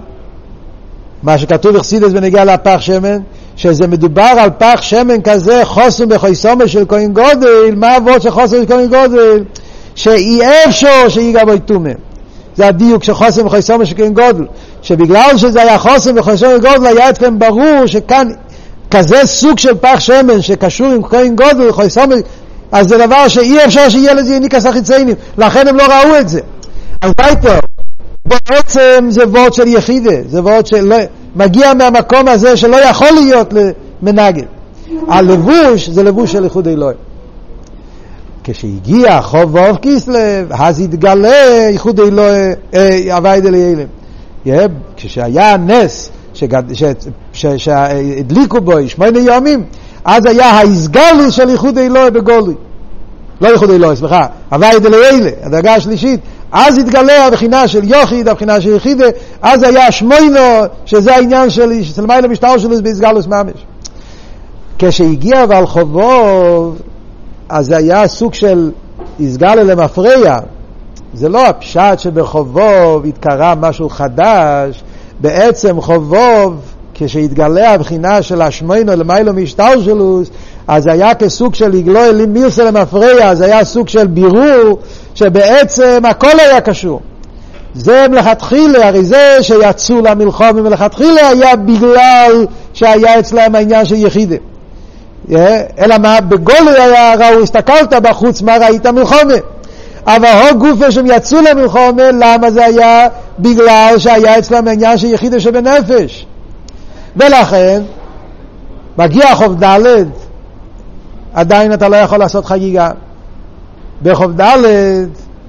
מה שכתוב אכסידס בנגיע לפח שמן, שזה מדובר על פח שמן כזה חוסם בחויסומה של כהן גודל, מה אבות של חוסם של כהן גודל? שאי אפשר שיגע בו טומאה. זה הדיוק של חתום בחותמו של כהן גדול. שבגלל שזה היה חתום בחותמו של גדול, היה אתכם ברור שכאן כזה סוג של פח שמן שקשור עם כהן גדול, חותמו, אז זה דבר שאי אפשר שיהיה לזה יניקת החיצונים, לכן הם לא ראו את זה. אז ווייטער, בעצם זה וורד של יחידה, זה וורד של... מגיע מהמקום הזה שלא יכול להיות מנגד. הלבוש זה לבוש של איחוד אלוהים. כשהגיע חוב ואוף כיסלב, אז התגלה איחוד אלוהי, אבייד אליילם. כשהיה נס שהדליקו בו שמונה יומים, אז היה ההסגלות של איחוד אלוהי בגולוי. לא איחוד אלוהי, סליחה, אבייד אליילם, הדרגה השלישית. אז התגלה הבחינה של יוחיד, הבחינה של יחידה, אז היה שמוינו, שזה העניין של, של מיילה משטר שלו באסגלוס ממש. כשהגיע אבל חובוב, אז היה סוג של הסגלה למפרע. זה לא הפשט שבחובוב התקרה משהו חדש, בעצם חובוב, כשהתגלה הבחינה של השמוינו למיילו משטר שלו, אז היה כסוג של לגלוי מירסה למפרע, זה היה סוג של בירור שבעצם הכל היה קשור. זה מלכתחילה, הרי זה שיצאו למלחום מלכתחילה היה בגלל שהיה אצלם העניין של יחידה. אלא מה, בגולו היה ראו, הסתכלת בחוץ, מה ראית מלחומה. אבל הו גופה שהם יצאו למלחומה, למה זה היה? בגלל שהיה אצלם העניין של יחידה שבנפש. ולכן, מגיע חוב ד', עדיין אתה לא יכול לעשות חגיגה. בחוב ד',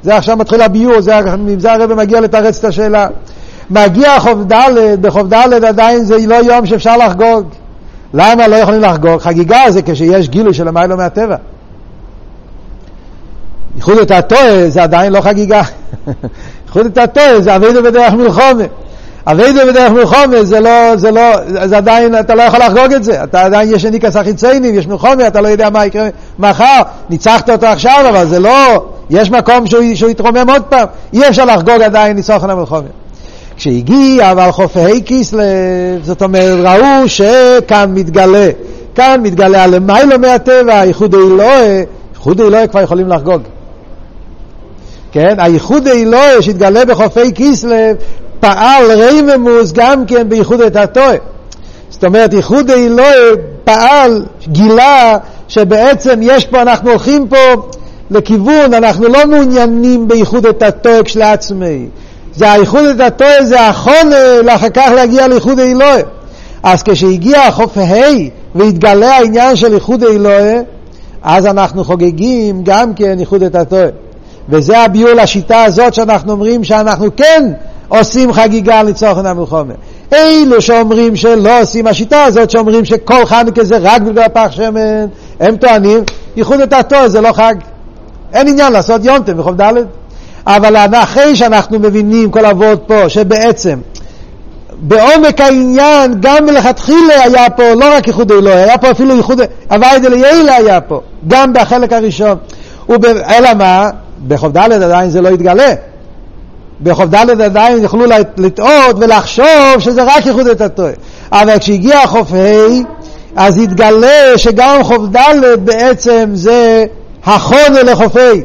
זה עכשיו מתחיל הביור, זה, זה הרב מגיע לתרץ את השאלה. מגיע חוב ד', בחוב ד' עדיין זה לא יום שאפשר לחגוג. למה לא יכולים לחגוג? חגיגה זה כשיש גילוי של המיילו מהטבע. ייחוד את הטועה זה עדיין לא חגיגה. ייחוד את הטועה זה אבינו בדרך מלחומה. אבינו בדרך מלחומה זה לא, זה לא, זה עדיין, אתה לא יכול לחגוג את זה. אתה עדיין יש ניקס החיציינים, יש מלחומה, אתה לא יודע מה יקרה מחר. ניצחת אותו עכשיו, אבל זה לא, יש מקום שהוא, שהוא יתרומם עוד פעם. אי אפשר לחגוג עדיין ניצחון המלחומה. כשהגיע אבל חופי כיסלב, זאת אומרת, ראו שכאן מתגלה, כאן מתגלה הלמיילו מהטבע, הייחוד האלוהי, ייחוד האלוהי כבר יכולים לחגוג. כן, הייחוד האלוהי שהתגלה בחופי כיסלב, פעל רייממוס גם כן בייחוד את הטועה. זאת אומרת, ייחוד האלוהי פעל, גילה, שבעצם יש פה, אנחנו הולכים פה לכיוון, אנחנו לא מעוניינים בייחוד את הטועה כשלעצמי. זה הייחוד את הטועה, זה החונה לאחר כך להגיע לייחוד האלוהי. אז כשהגיע החוף ה' והתגלה העניין של ייחוד האלוהי, אז אנחנו חוגגים גם כן ייחוד את הטועה. וזה הביור לשיטה הזאת שאנחנו אומרים שאנחנו כן עושים חגיגה לצורכן המלחומה. אלו שאומרים שלא עושים השיטה הזאת, שאומרים שכל חנוכה זה רק בגלל פח שמן, הם טוענים, ייחוד את התור זה לא חג. אין עניין לעשות יונטם בחוב ד', אבל אחרי שאנחנו מבינים כל אבות פה, שבעצם בעומק העניין, גם מלכתחילה היה פה לא רק ייחוד אלוהי, היה פה אפילו ייחוד, הווייד אליילה היה פה, גם בחלק הראשון. אלא מה? בחוב ד' עדיין זה לא יתגלה. בחוב ד' עדיין יוכלו לטעות ולחשוב שזה רק ייחוד את הטועה. אבל כשהגיע חוף ה', אז יתגלה שגם חוב ד' בעצם זה החונה לחופי.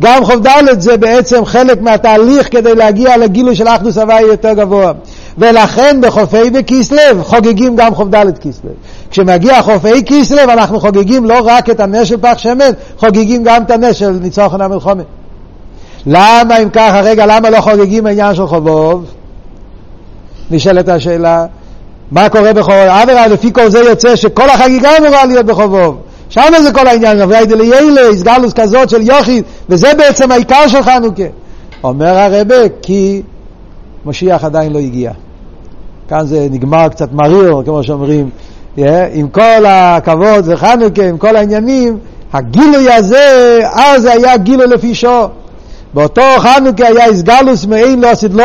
גם חוב ד' זה בעצם חלק מהתהליך כדי להגיע לגילוי של אחדוס הוואי יותר גבוה. ולכן בחופי וכיסלב חוגגים גם חוב ד' כיסלב. כשמגיע חופי כיסלב אנחנו חוגגים לא רק את הנס של פח שמן, חוגגים גם את הנס של ניצוחן המלחומה. למה אם ככה, רגע, למה לא חוגגים העניין של חובוב? נשאלת השאלה, מה קורה בחובוב? אדרבה, לפי כל זה יוצא שכל החגיגה אמורה להיות בחובוב. שם זה כל העניין, אביי דליילה, הסגלוס כזאת של יוחיד, וזה בעצם העיקר של חנוכה. אומר הרבה, כי משיח עדיין לא הגיע. כאן זה נגמר קצת מריר, כמו שאומרים, yeah, עם כל הכבוד וחנוכה, עם כל העניינים, הגילוי הזה, אז היה גילוי לפי שור. באותו חנוכה היה הסגלוס מעין לא עשית לו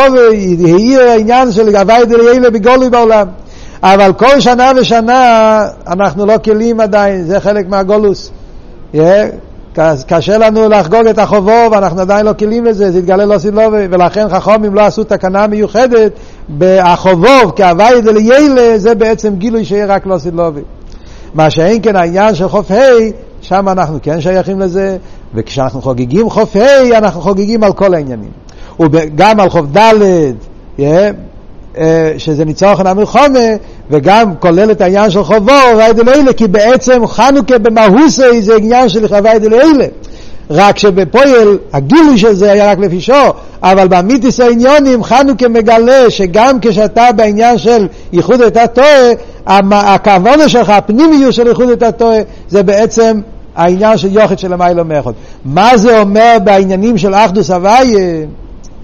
והעיר העניין של גבי דליילה בגולוי בעולם. אבל כל שנה ושנה אנחנו לא כלים עדיין, זה חלק מהגולוס. קשה לנו לחגוג את החובו ואנחנו עדיין לא כלים לזה, זה יתגלה לא סילובי, ולכן חכומים לא עשו תקנה מיוחדת בחובוב כהווי דליילה, זה בעצם גילוי שיהיה רק לא סילובי. מה שאין כן העניין של חוף ה', שם אנחנו כן שייכים לזה, וכשאנחנו חוגגים חוף ה', אנחנו חוגגים על כל העניינים. וגם על חוף ד', אה, שזה ניצוחן המלחומה, וגם כולל את העניין של חובו, הווי דלאלה, כי בעצם חנוכה במהוסי זה עניין של הווי דלאלה. רק שבפועל הגילוי של זה היה רק לפי שור, אבל במיתיס העניונים חנוכה מגלה שגם כשאתה בעניין של ייחוד את הטועה, הכוונה שלך, הפנימיות של ייחוד את הטועה, זה בעצם העניין של יוחד של המיילו מאחוד. מה זה אומר בעניינים של אחדוס הוויה?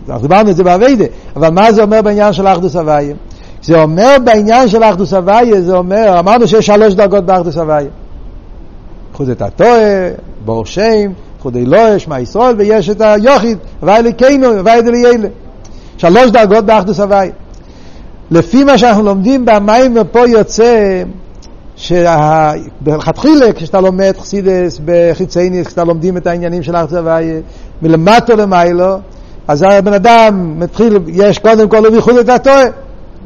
אנחנו דיברנו את זה באביידה, אבל מה זה אומר בעניין של אחדוס הוויה? זה אומר בעניין של אחדוס הוויה, זה אומר, אמרנו שיש שלוש דרגות באחדוס הוויה. חוץ את הטועה, בור שם, חודי אלוהי, שמע ישראל, ויש את היוחיד, הוויה לקיינו, הוויה דליילה. שלוש דרגות באחדוס הוויה. לפי מה שאנחנו לומדים במים פה יוצא שמלכתחילה כשאתה לומד חסידס בחיצייניס, כשאתה לומדים את העניינים של אחדוס הוויה, מלמטו למיילו, אז הבן אדם מתחיל, יש קודם כל הוא בייחוד את הטועה.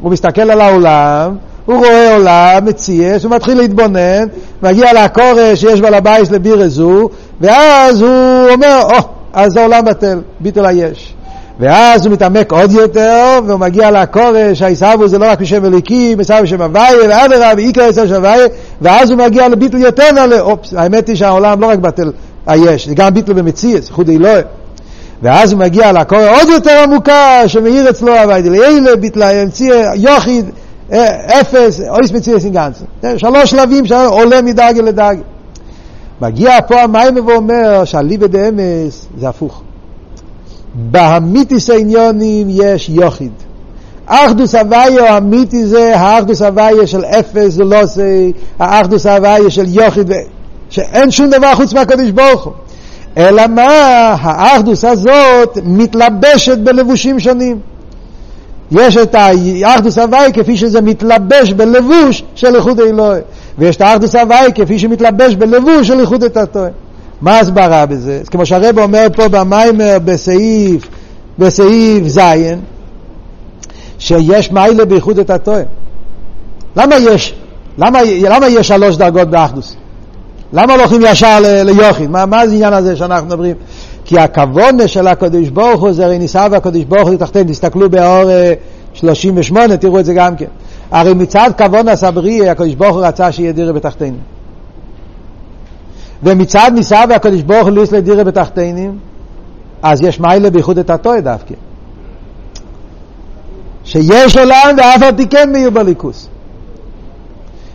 הוא מסתכל על העולם, הוא רואה עולם, מציאס, הוא מתחיל להתבונן, מגיע להכרה שיש בעל הבית לבירה זו, ואז הוא אומר, או, oh, אז העולם בטל, ביטול היש. ואז הוא מתעמק עוד יותר, והוא מגיע להכרה שההתהוות זה לא רק בשם אלוקים, התהוות בשם הוויה, ואדרבה, ועיקר התהוות בשם הוויה, ואז הוא מגיע לביטול יותר נעלה, אופס, האמת היא שהעולם לא רק בטל היש, זה גם ביטל במציאות, ייחודא עילאה. ואז הוא מגיע להכרה עוד יותר עמוקה, שמאיר אצלו הוויה דלעילא, ביטול המציאות, ייחוד, אה, אפס, אויס מציאס אינגנצה. שלוש שלבים שעולה מדרגה לדרגה. מגיע פה המים ואומר שהליבה דאמס זה הפוך. בהמיתיס העניונים יש יוחיד. אחדוס הוויה האמיתי זה האחדוס הוויה של אפס ולוסי, האחדוס הוויה של יוחיד, שאין שום דבר חוץ מהקדוש ברוך הוא. אלא מה, האחדוס הזאת מתלבשת בלבושים שונים. יש את האחדוס הוואי כפי שזה מתלבש בלבוש של איחוד אלוהי, ויש את האחדוס הוואי כפי שמתלבש בלבוש של איחוד את התואר. מה ההסברה בזה? אז כמו שהרב אומר פה במיימר בסעיף, בסעיף ז', שיש מיילה בייחוד את התואר. למה יש? למה, למה יש שלוש דרגות באחדוס? למה לא הולכים ישר ליוכין? מה, מה זה העניין הזה שאנחנו מדברים? כי הכוונה של הקדוש ברוך הוא זה הרי ניסה והקדוש ברוך הוא תחתן, תסתכלו באור 38, תראו את זה גם כן. הרי מצד כוונה סברי, הקדוש ברוך הוא רצה שיהיה דירה בתחתינים. ומצד ניסה והקדוש ברוך הוא ליס לדירה בתחתינים, אז יש מיילה בייחוד את הטועה דווקא. שיש עולם ואף על תיקן מאיר בליכוס.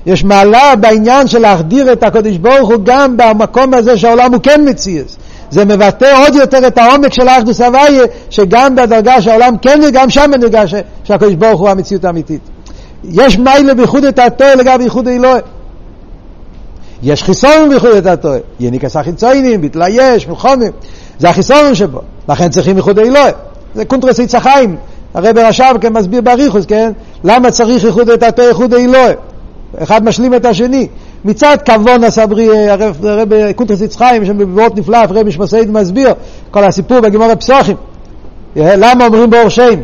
יש מעלה בעניין של להחדיר את הקדוש ברוך הוא גם במקום הזה שהעולם הוא כן מציאס. זה מבטא עוד יותר את העומק של האחדות הוויה, שגם בדרגה שהעולם כן וגם שם נרגע שהקדוש ברוך הוא המציאות האמיתית. יש מעלה בייחודא תתאה לגבי ייחודא עילאה. יש חיסרון בייחודא תתאה. יניקת החיצונים, ביטול היש, מלחמה. זה החיסרון שבו. לכן צריכים ייחודא עילאה. זה קונטרס עץ החיים. הרבי רש"ב כן מסביר באריכות, כן? למה צריך ייחודא תתאה ייחודא עילאה? אחד משלים את השני. מצד כבון הסברי, הרב קונטרס יצחיים, יש שם בבואות נפלא, הרב משמעסייד מסביר, כל הסיפור בגימור הפסוחים. למה אומרים באור שם?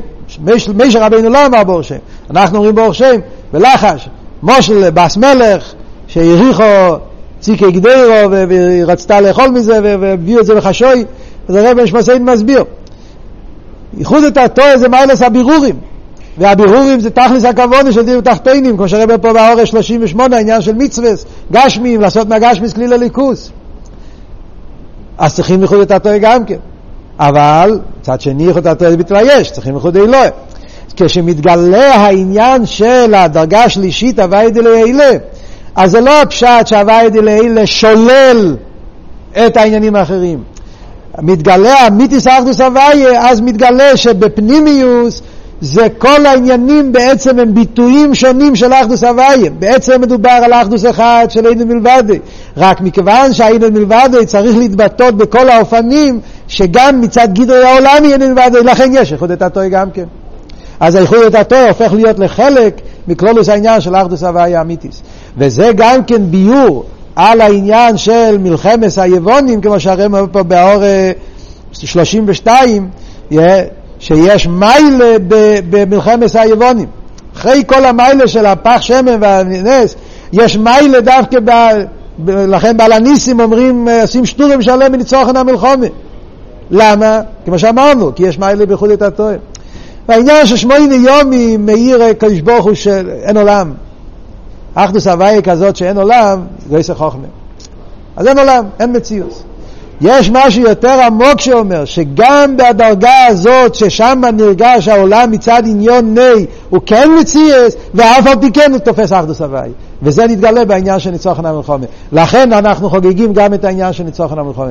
מישר רבינו לא אמר באור שם, אנחנו אומרים באור שם, בלחש, מושל בס מלך, שהעריכו ציקי גדרו והיא רצתה לאכול מזה והביאו את זה לחשוי, אז הרב משמעסיין מסביר. ייחוד את התואר זה מיילס הבירורים. והבירורים זה תכלס הכוונה של דיר תחתינים, כמו שהרבה פה באורש 38, העניין של מצווה, גשמים, לעשות מהגשמיס כלי לליכוס. אז צריכים ייחוד את התואר גם כן. אבל, מצד שני ייחוד את התואר זה היש, צריכים ייחוד אלוהי. כשמתגלה העניין של הדרגה השלישית, הוואי דלעילה, אז זה לא הפשט שהוואי דלעילה שולל את העניינים האחרים. מתגלה המיתיס אחדוס הוויה, אז מתגלה שבפנימיוס זה כל העניינים בעצם הם ביטויים שונים של אחדוס הוויה. בעצם מדובר על אחדוס אחד של אין מלבדי. רק מכיוון שהאין מלבדי צריך להתבטאות בכל האופנים, שגם מצד גדרי העולם אין מלבדי, לכן יש איחוד את התוי גם כן. אז האיחוד את התוי הופך להיות לחלק מכלולוס העניין של אחדוס הוויה אמיתיס. וזה גם כן ביור על העניין של מלחמת היבונים, כמו שהרמב"ם אומר פה באור 32, שיש מיילה במלחמת היבונים. אחרי כל המיילה של הפח שמן והנס, יש מיילה דווקא, ב, לכן בעל הניסים אומרים, עושים שטורים שלם מניצוחן המלחומה. למה? כמו שאמרנו, כי יש מיילה בייחוד את התואר. והעניין של שמונה יומי מאיר קדוש ברוך הוא שאין עולם. אחדוס הוויה כזאת שאין עולם, זה עשר חוכמה. אז אין עולם, אין מציאות. יש משהו יותר עמוק שאומר שגם בדרגה הזאת ששם נרגש העולם מצד עניון ני הוא כן מציאס ואף על פי כן הוא תופס אחדוס הוואי וזה נתגלה בעניין של ניצוחן המלחומה לכן אנחנו חוגגים גם את העניין של ניצוחן המלחומה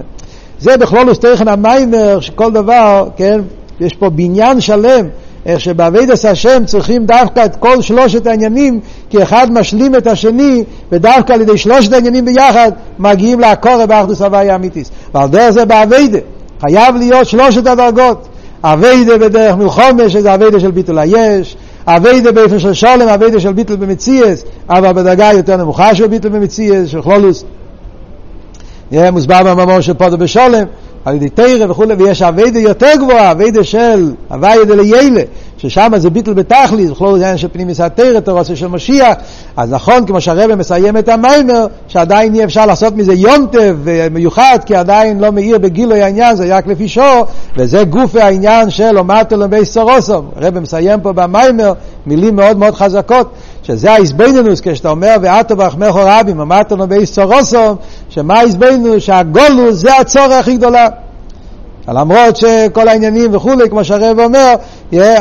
זה בכלול וסטייכן המיימר שכל דבר, כן, יש פה בניין שלם איך שבאבידס השם צריכים דווקא את כל שלושת העניינים, כי אחד משלים את השני, ודווקא על ידי שלושת העניינים ביחד מגיעים לעקור באחדוס הוויה אמיתיס. ועל דרך זה באביידה חייב להיות שלושת הדרגות. אביידה בדרך מלחומה, שזה אביידה של ביטול היש, אביידה באופן של שולם, אביידה של ביטול במציאס, אבל בדרגה יותר נמוכה של ביטול במציאס, של כלולוס. מוסבר במאמר של פודו בשולם, על ידי תרא וכולי, ויש אביידה יותר גבוהה, אביידה של הוויה דליילה, ששם זה ביטל בתכלי, זה בכלול עניין של פנימיס התרא, תורסו של משיח, אז נכון, כמו שהרבא מסיים את המיימר, שעדיין אי אפשר לעשות מזה יונטב מיוחד, כי עדיין לא מאיר בגילוי העניין, זה רק לפי שור, וזה גוף העניין של אומרת לו בי סורוסום. הרבא מסיים פה במיימר מילים מאוד מאוד חזקות, שזה האיזבנינוס, כשאתה אומר ואתו ברחמך רבים, אמרת לו בי סורוסום, שמה האיזבנינוס? שהגולוס זה הצורך הכי גדולה. למרות שכל העניינים וכולי, כמו שהרב אומר,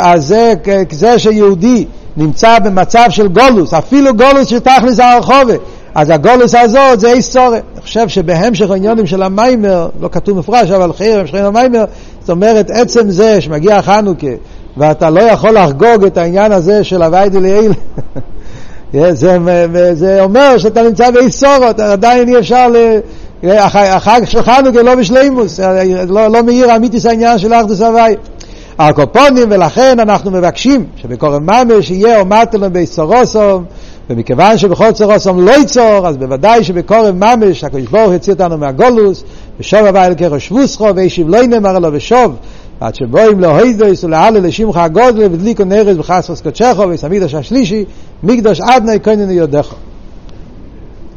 אז זה, זה שיהודי נמצא במצב של גולוס, אפילו גולוס שתכלס הרחובה, אז הגולוס הזאת זה איסורת. אני חושב שבהמשך העניונים של המיימר, לא כתוב מפורש, אבל חיר המשך המיימר, זאת אומרת, עצם זה שמגיע חנוכה, ואתה לא יכול לחגוג את העניין הזה של הווי דליאל, זה, זה אומר שאתה נמצא באיסורות, עדיין אי אפשר ל... החג של חנוכה לא בשלימוס, לא, לא מאיר אמיתיס העניין של אחדוס הוואי. הקופונים, ולכן אנחנו מבקשים שבקורם ממש יהיה אומתלם ביסורוסום, ומכיוון שבכל צורוסום לא ייצור, אז בוודאי שבקורם ממש הקדוש ברוך יוציא אותנו מהגולוס, ושוב הבא אל כרש ווסחו, וישיב לא ינאמר לו ושוב, עד שבואים להוידויס ולעלה לשמך הגודל, ודליקו נרס בחסרוס קודשךו, וסמידוש השלישי, מקדוש עדנאי כהננו יודכו.